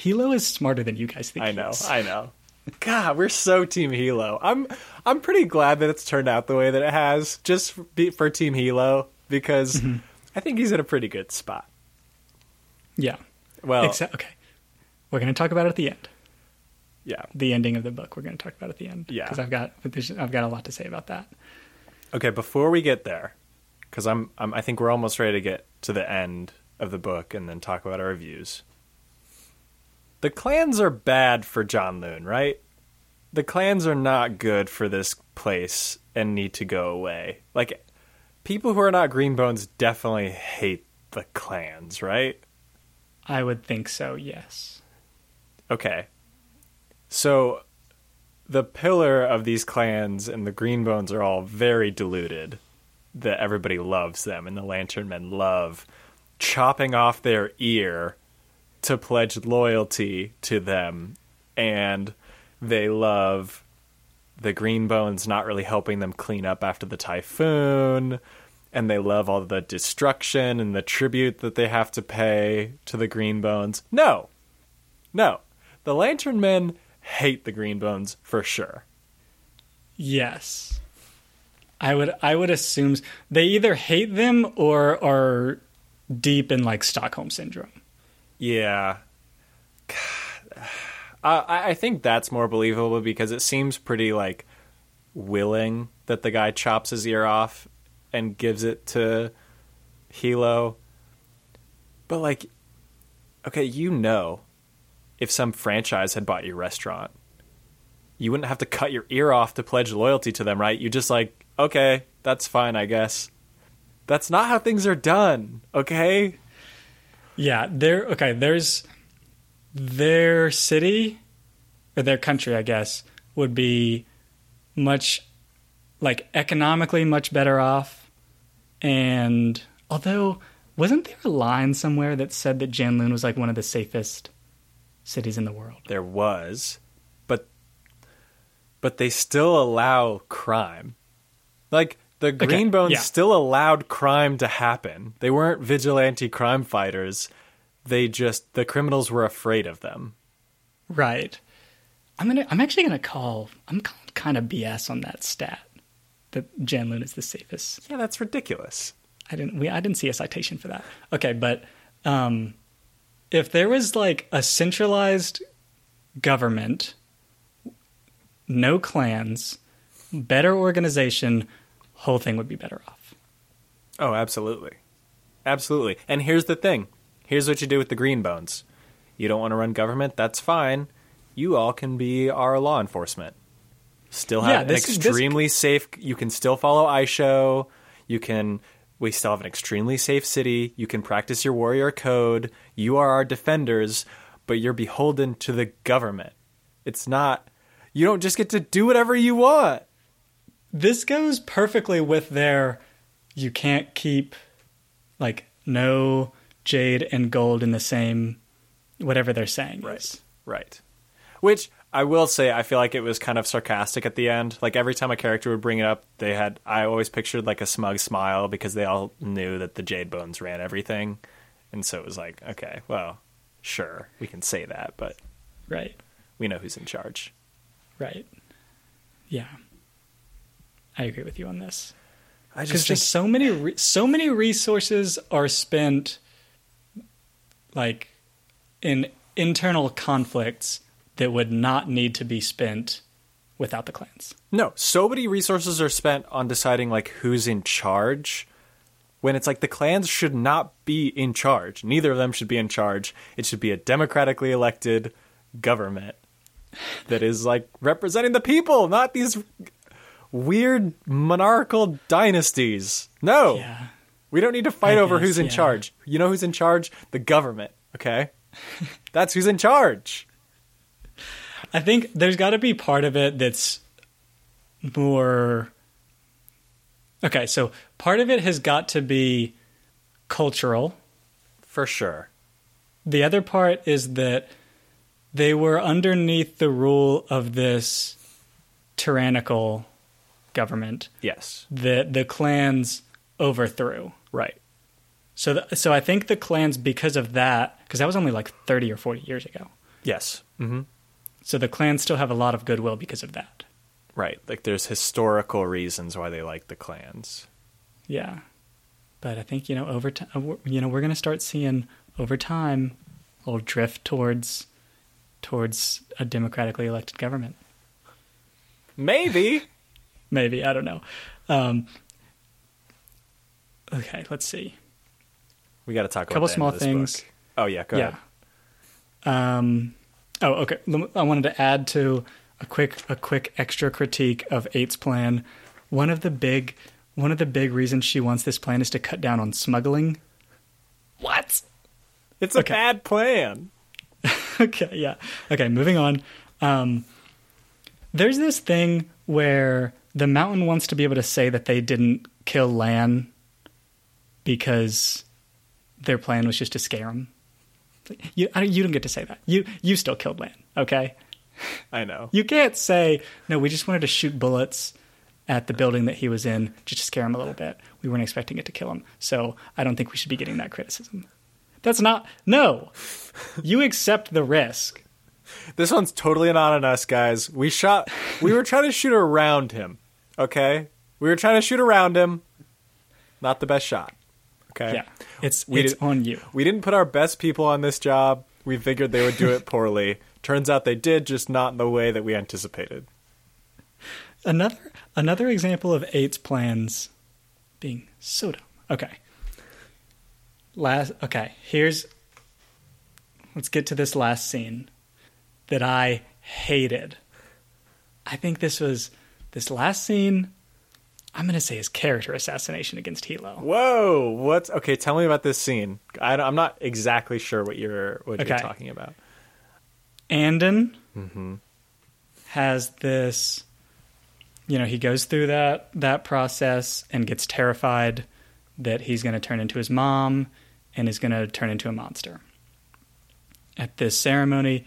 Hilo is smarter than you guys think. I know. I know. God, we're so Team Hilo. I'm I'm pretty glad that it's turned out the way that it has, just for, for Team Hilo, because mm-hmm. I think he's in a pretty good spot. Yeah. Well, Except okay. We're going to talk about it at the end. yeah. the ending of the book we're going to talk about at the end. Yeah. because I've got I've got a lot to say about that. Okay, before we get there, because I'm, I'm I think we're almost ready to get to the end of the book and then talk about our reviews. The clans are bad for Janloon, right? The clans are not good for this place and need to go away. Like people who are not Greenbones definitely hate the clans, right? I would think so. Yes. Okay. So the pillar of these clans and the Greenbones are all very deluded that everybody loves them and the Lantern Men love chopping off their ear to pledge loyalty to them and they love the green bones not really helping them clean up after the typhoon and they love all the destruction and the tribute that they have to pay to the green bones No. No. The Lantern Men hate the green bones for sure. Yes. I would I would assume they either hate them or are deep in like Stockholm syndrome. Yeah. I I think that's more believable because it seems pretty like willing that the guy chops his ear off and gives it to Hilo. But like, okay, you know, if some franchise had bought your restaurant, you wouldn't have to cut your ear off to pledge loyalty to them, right? You just like, okay, that's fine, I guess. That's not how things are done, okay? Yeah, there. Okay, there's their city or their country, I guess, would be much like economically much better off. And although wasn't there a line somewhere that said that Janloon was like one of the safest cities in the world? There was, but but they still allow crime. Like the Greenbones yeah. still allowed crime to happen. They weren't vigilante crime fighters. They just the criminals were afraid of them. Right. I'm gonna. I'm actually gonna call. I'm calling kind of BS on that stat that Jan Janloon is the safest. Yeah, that's ridiculous. I didn't. We. I didn't see a citation for that. Okay, but um, if there was like a centralized government, no clans, better organization, whole thing would be better off. Oh, absolutely. Absolutely. And here's the thing. Here's what you do with the green bones. You don't want to run government? That's fine. You all can be our law enforcement. Still have Yeah, an this is- this- extremely safe you can still follow aisho. You can we still have an extremely safe city. You can practice your warrior code. You are our defenders, but you're beholden to the government. It's not you don't just get to do whatever you want. This goes perfectly with their. You can't keep like no jade and gold in the same whatever they're saying is. Right. Which I will say, I feel like it was kind of sarcastic at the end. Like every time a character would bring it up, they had. I always pictured like a smug smile because they all knew that the Jade Bones ran everything, and so it was like, okay, well, sure, we can say that, but Right. we know who's in charge. Right. Yeah. I agree with you on this. I because just think, so many re- so many resources are spent like in internal conflicts that would not need to be spent without the clans. no, so many resources are spent on deciding like who's in charge. When it's like the clans should not be in charge. Neither of them should be in charge. It should be a democratically elected government that is like representing the people, not these weird monarchical dynasties. No. Yeah. We don't need to fight I over guess, who's in yeah. charge. You know who's in charge? The government, okay? That's who's in charge. I think there's got to be part of it that's more Okay, so part of it has got to be cultural. For sure. The other part is that they were underneath the rule of this tyrannical government Yes. that the clans overthrew. Right. So, th- so I think the clans, because of that, because that was only like thirty or forty years ago. Yes. hmm So the clans still have a lot of goodwill because of that. Right. Like there's historical reasons why they like the clans. Yeah, but I think you know over time, you know, we're going to start seeing over time, a little drift towards towards a democratically elected government. Maybe. Maybe I don't know. Um, okay, let's see. we got to talk about a Couple small things. book. Oh yeah, go yeah. ahead. Um, oh, okay. I wanted to add to a quick a quick extra critique of Ayt's plan. One of the big one of the big reasons she wants this plan is to cut down on smuggling. What? It's a Okay. bad plan. okay, yeah. Okay, moving on. Um, there's this thing where the mountain wants to be able to say that they didn't kill Lan because their plan was just to scare him. You, I, you don't get to say that. You you still killed Lan, okay? I know. You can't say no. We just wanted to shoot bullets at the building that he was in just to scare him a little bit. We weren't expecting it to kill him, so I don't think we should be getting that criticism. That's not no. You accept the risk. This one's totally not on us, guys. We shot. We were trying to shoot around him. Okay, we were trying to shoot around him. Not the best shot. Okay. Yeah. It's We it's did- on you. We didn't put our best people on this job. We figured they would do it poorly. Turns out they did, just not in the way that we anticipated. Another another example of Ayt's plans being so dumb. Okay. Last okay, here's let's get to this last scene that I hated. I think this was this last scene I'm going to say is character assassination against Hilo. Whoa! What's okay? Tell me about this scene. I, am not exactly sure what you're what you're talking about. Anden Mm-hmm. has this you know he goes through that that process and gets terrified that he's going to turn into his mom and is going to turn into a monster at this ceremony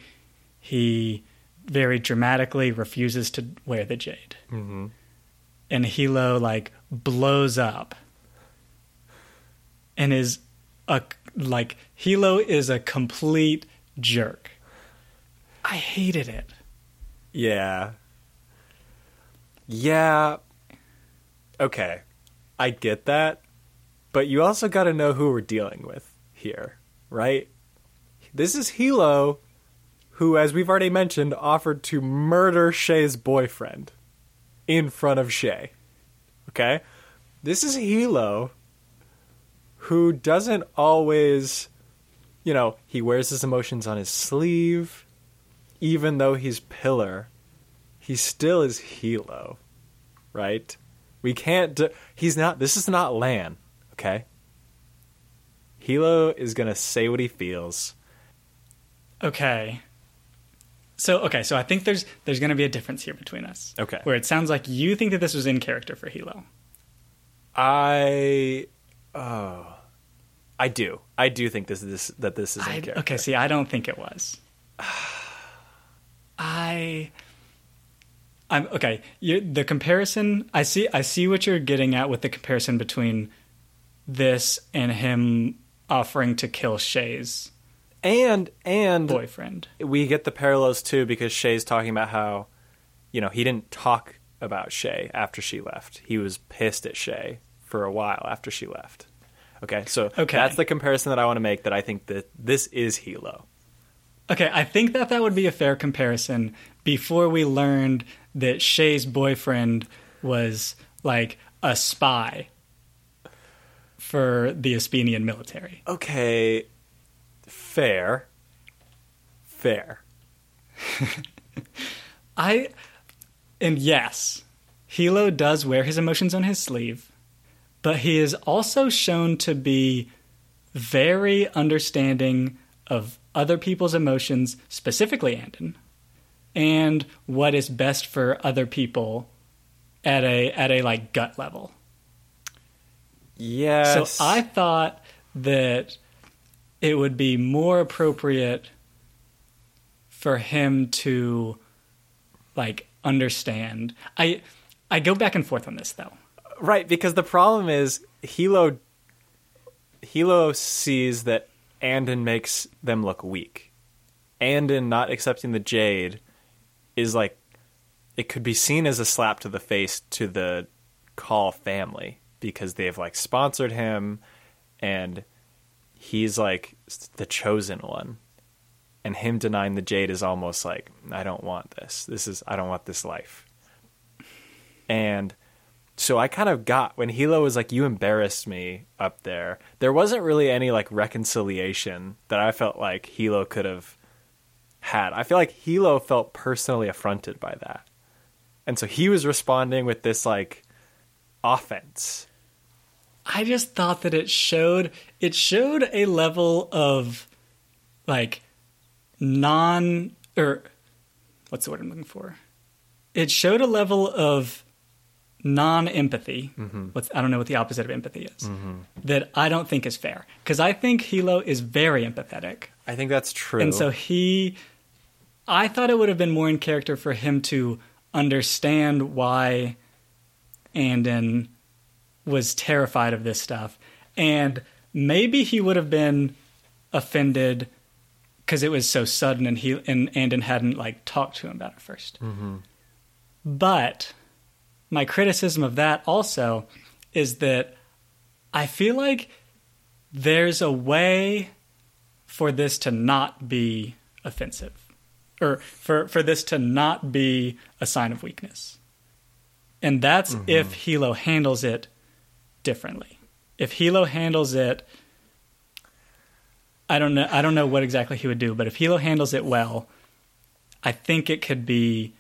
he very dramatically refuses to wear the jade Mm-hmm. and Hilo like blows up and is a like Hilo is a complete jerk. I hated it. Yeah. Yeah. Okay. I get that. But you also got to know who we're dealing with here, right? This is Hilo, who, as we've already mentioned, offered to murder Shae's boyfriend in front of Shae. Okay? This is Hilo, who doesn't always, you know, he wears his emotions on his sleeve. Even though he's Pillar, he still is Hilo, right? We can't. He's not. This is not Lan, okay? Hilo is gonna say what he feels. Okay. So okay, so I think there's there's going to be a difference here between us. Okay. Where it sounds like you think that this was in character for Hilo. I, oh, I do. I do think this is that this is in I, character. okay, see, I don't think it was. I I'm okay. You, the comparison, I see. I see what you're getting at with the comparison between this and him offering to kill Shae's and and boyfriend. we get the parallels too because Shae's talking about how, you know, he didn't talk about Shae after she left. He was pissed at Shae for a while after she left. Okay, so Okay. that's the comparison that I want to make. That I think that this is Hilo. Okay, I think that that would be a fair comparison before we learned that Shae's boyfriend was like a spy for the Espenian military. Okay, fair, fair. I and yes, Hilo does wear his emotions on his sleeve, but he is also shown to be very understanding of other people's emotions, specifically Anden, and what is best for other people at a at a like gut level. Yes. So I thought that it would be more appropriate for him to like understand. I I go back and forth on this though. Right, because the problem is Hilo Hilo sees that Anden makes them look weak. Anden not accepting the jade is like it could be seen as a slap to the face to the Kaul family because they've like sponsored him and he's like the chosen one. And him denying the jade is almost like I don't want this. This is I don't want this life. And so I kind of got when Hilo was like, "You embarrassed me up there." There wasn't really any like reconciliation that I felt like Hilo could have had. I feel like Hilo felt personally affronted by that, and so he was responding with this like offense. I just thought that it showed it showed a level of like non or what's the word I'm looking for? It showed a level of non empathy. Mm-hmm. What's I don't know what the opposite of empathy is. Mm-hmm. That I don't think is fair because I think Hilo is very empathetic, I think that's true. and so he. I thought it would have been more in character for him to understand why Anden was terrified of this stuff. And maybe he would have been offended because it was so sudden and he and Anden hadn't like talked to him about it 1st But my criticism of that also is that I feel like there's a way for this to not be offensive or for, for this to not be a sign of weakness. And that's Mm-hmm. if Hilo handles it differently. If Hilo handles it I don't know I don't know what exactly he would do, but if Hilo handles it well, I think it could be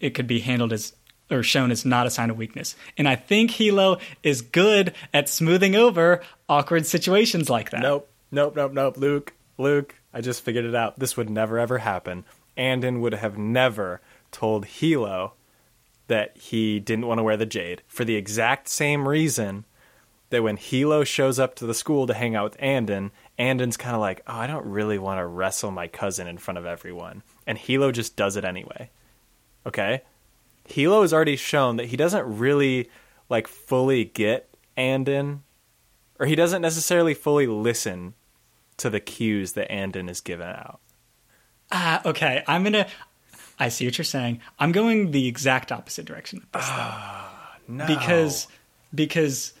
it could be handled as or shown as not a sign of weakness. And I think Hilo is good at smoothing over awkward situations like that. Nope, nope, nope, nope. Luke, Luke, I just figured it out. This would never ever happen. Anden would have never told Hilo that he didn't want to wear the jade for the exact same reason that when Hilo shows up to the school to hang out with Anden, Anden's kind of like, "Oh, I don't really want to wrestle my cousin in front of everyone." And Hilo just does it anyway. Okay? Hilo has already shown that he doesn't really like fully get Anden or he doesn't necessarily fully listen to the cues that Anden is given out. Ah, okay. I'm gonna. I see what you're saying. I'm going the exact opposite direction with this No. because because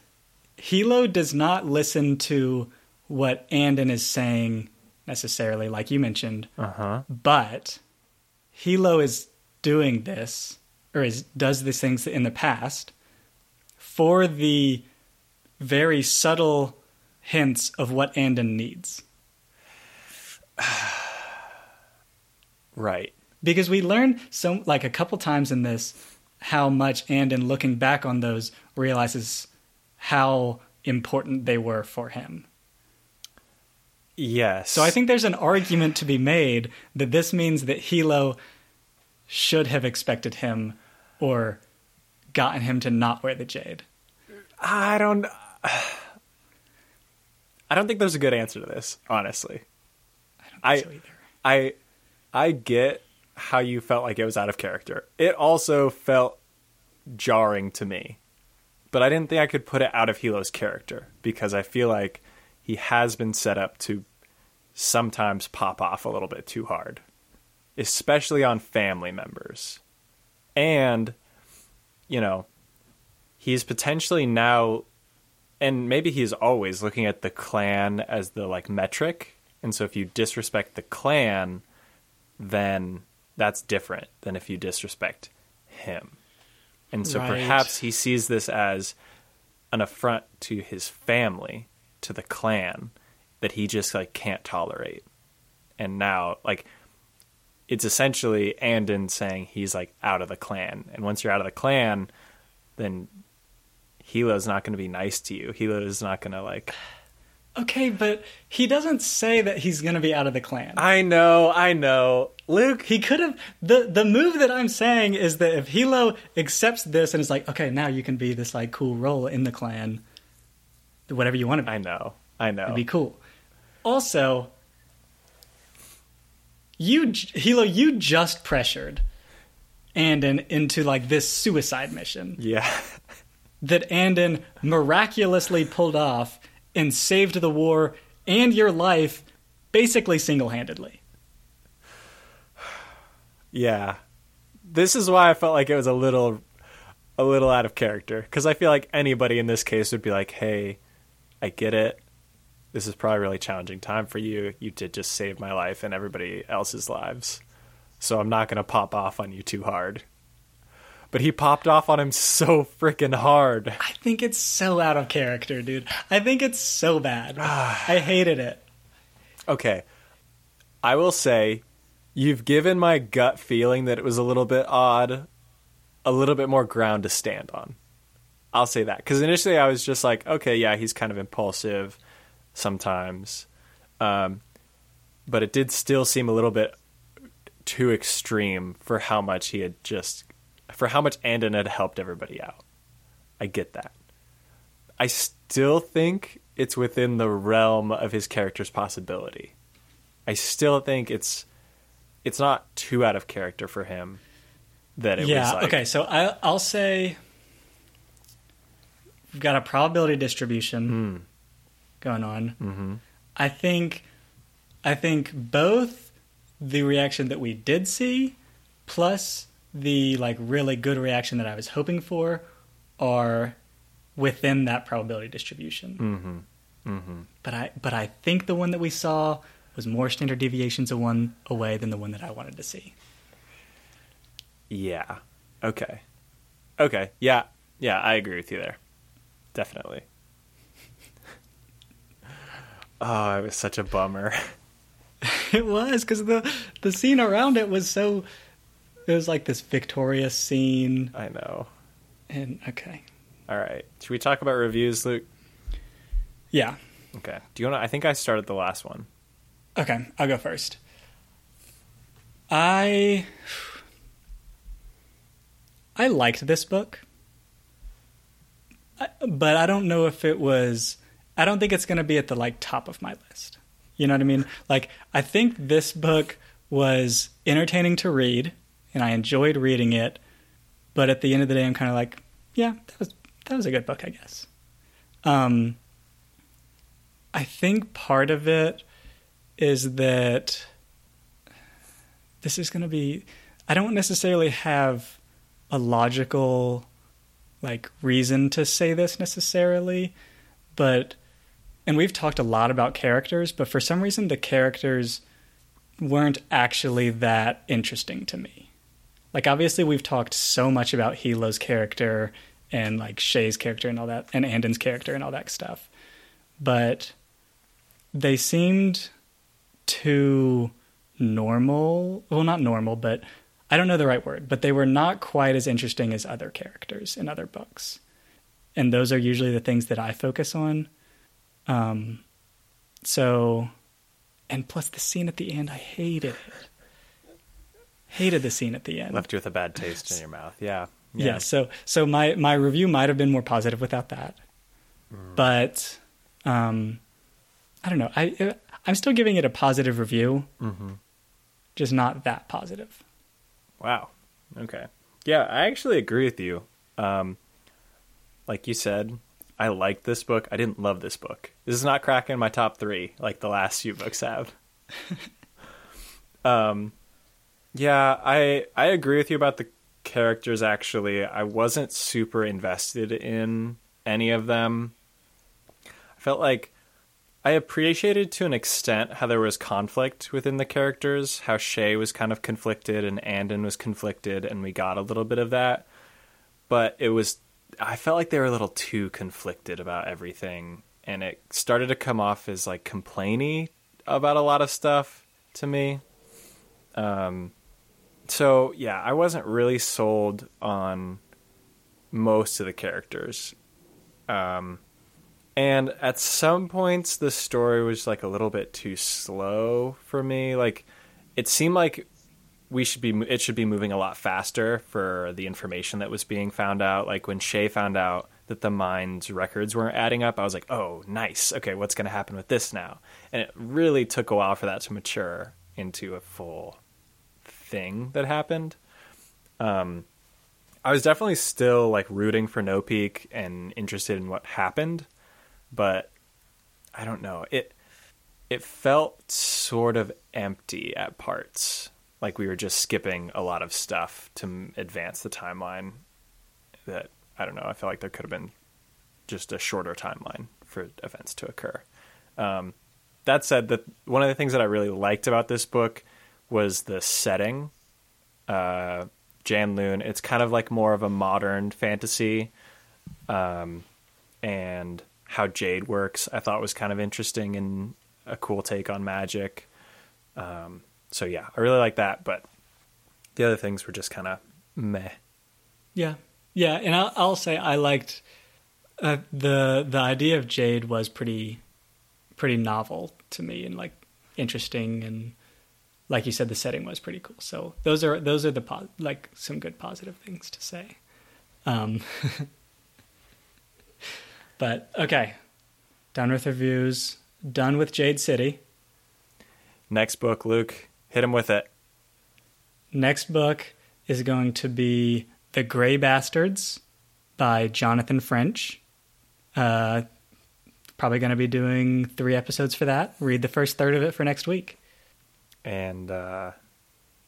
Hilo does not listen to what Anden is saying necessarily, like you mentioned, uh-huh. but Hilo is doing this or is does these things in the past for the very subtle hints of what Anden needs. Right. Because we learned so like a couple times in this how much and in looking back on those realizes how important they were for him. Yes. So I think there's an argument to be made that this means that Hilo should have expected him or gotten him to not wear the jade. I don't I don't think there's a good answer to this, honestly. I So either. I I get how you felt like it was out of character. It also felt jarring to me. But I didn't think I could put it out of Hilo's character because I feel like he has been set up to sometimes pop off a little bit too hard, especially on family members. And you know, he's potentially now and maybe he's always looking at the clan as the like metric and so if you disrespect the clan then that's different than if you disrespect him and so Right. perhaps he sees this as an affront to his family to the clan that he just like can't tolerate and now like it's essentially Anden saying he's like out of the clan and once you're out of the clan then Hilo's not going to be nice to you. Hilo is not going to like. Okay, but he doesn't say that he's going to be out of the clan. I know, I know, Luke. He could have the the move that I'm saying is that if Hilo accepts this and is like, okay, now you can be this like cool role in the clan, whatever you want to be, I know, I know. it'd be cool. Also, you Hilo, you just pressured Anden into like this suicide mission Yeah, that Anden miraculously pulled off and saved the war and your life basically single handedly. yeah. This is why I felt like it was a little, a little out of character because I feel like anybody in this case would be like, "Hey, I get it. This is probably a really challenging time for you. You did just save my life and everybody else's lives, so I'm not going to pop off on you too hard." But he popped off on him so freaking hard. I think it's so out of character, dude. I think it's so bad. I hated it. Okay. I will say you've given my gut feeling that it was a little bit odd a little bit more ground to stand on. I'll say that cuz initially I was just like, okay, yeah, he's kind of impulsive sometimes. Um but it did still seem a little bit too extreme for how much he had just for how much Anden had helped everybody out. I get that. I still think it's within the realm of his character's possibility. I still think it's it's not too out of character for him that it yeah. was like okay. So I, I'll say we've got a probability distribution going on. Mm-hmm. I think, I think both the reaction that we did see, plus the like really good reaction that I was hoping for, are within that probability distribution. Mm-hmm. But I but I think the one that we saw was more standard deviations of one away than the one that I wanted to see. Yeah. Okay. Okay. Yeah. Yeah, I agree with you there. Definitely. oh, it was such a bummer. it was because the the scene around it was so. It was like this victorious scene, I know. and okay, All right. Should we talk about reviews, Luke? yeah, Okay. Do you want to? I think I started the last one. okay, I'll go first. I I liked this book, but I don't know if it was. I don't think it's going to be at the like top of my list. You know what I mean? Like I think this book was entertaining to read, and I enjoyed reading it. But at the end of the day, I'm kind of like, yeah, that was that was a good book, I guess. Um, I think part of it is that this is going to be. I don't necessarily have a logical like reason to say this necessarily, but and we've talked a lot about characters, but for some reason the characters weren't actually that interesting to me. Like obviously we've talked so much about Hilo's character and like Shae's character and all that and Anden's character and all that stuff. But they seemed too normal. Well, not normal, but I don't know the right word, but they were not quite as interesting as other characters in other books. And those are usually the things that I focus on. Um, so, and plus the scene at the end, I hated it. Hated the scene at the end. Left you with a bad taste in your mouth. Yeah. Yeah. so so my my review might have been more positive without that, but um, I don't know. I I'm still giving it a positive review, Mm-hmm. just not that positive. Wow. Okay. Yeah, I actually agree with you. Um, like you said, I liked this book. I didn't love this book. This is not cracking my top three like the last few books have. um, yeah, I I agree with you about the characters. Actually, I wasn't super invested in any of them. I felt like I appreciated to an extent how there was conflict within the characters, how Shae was kind of conflicted and Anden was conflicted, and we got a little bit of that. But it was, I felt like they were a little too conflicted about everything, and it started to come off as like complainy about a lot of stuff to me. Um, so yeah, I wasn't really sold on most of the characters. Um, and at some points the story was like a little bit too slow for me. Like it seemed like we should be it should be moving a lot faster for the information that was being found out. Like when Shae found out that the mine's records weren't adding up I was like oh nice. Okay what's going to happen with this now? And it really took a while for that to mature into a full thing that happened um I was definitely still like rooting for No Peak and interested in what happened but I don't know. It it felt sort of empty at parts. Like we were just skipping a lot of stuff to advance the timeline. That I don't know. I felt like there could have been just a shorter timeline for events to occur. Um, that said, that one of the things that I really liked about this book was the setting. Uh, Janloon. It's kind of like more of a modern fantasy, um, and how Jade works, I thought was kind of interesting and a cool take on magic. Um, so yeah, I really like that, but the other things were just kind of meh. Yeah, yeah, and I'll, I'll say I liked uh, the the idea of Jade was pretty pretty novel to me and like interesting and like you said the setting was pretty cool. So those are those are the po- like some good positive things to say. Um, but okay, done with reviews. Done with Jade City. Next book, Luke, hit him with it. Next book is going to be The Grey Bastards by Jonathan French. Uh, probably going to be doing three episodes for that. Read the first third of it for next week. And uh,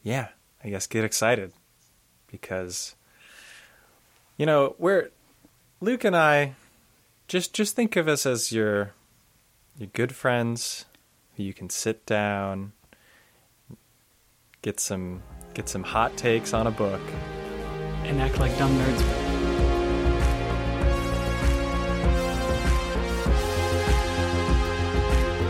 yeah, I guess get excited because you know we're Luke and I. Just just think of us as your your good friends who you can sit down, get some get some hot takes on a book. And act like dumb nerds.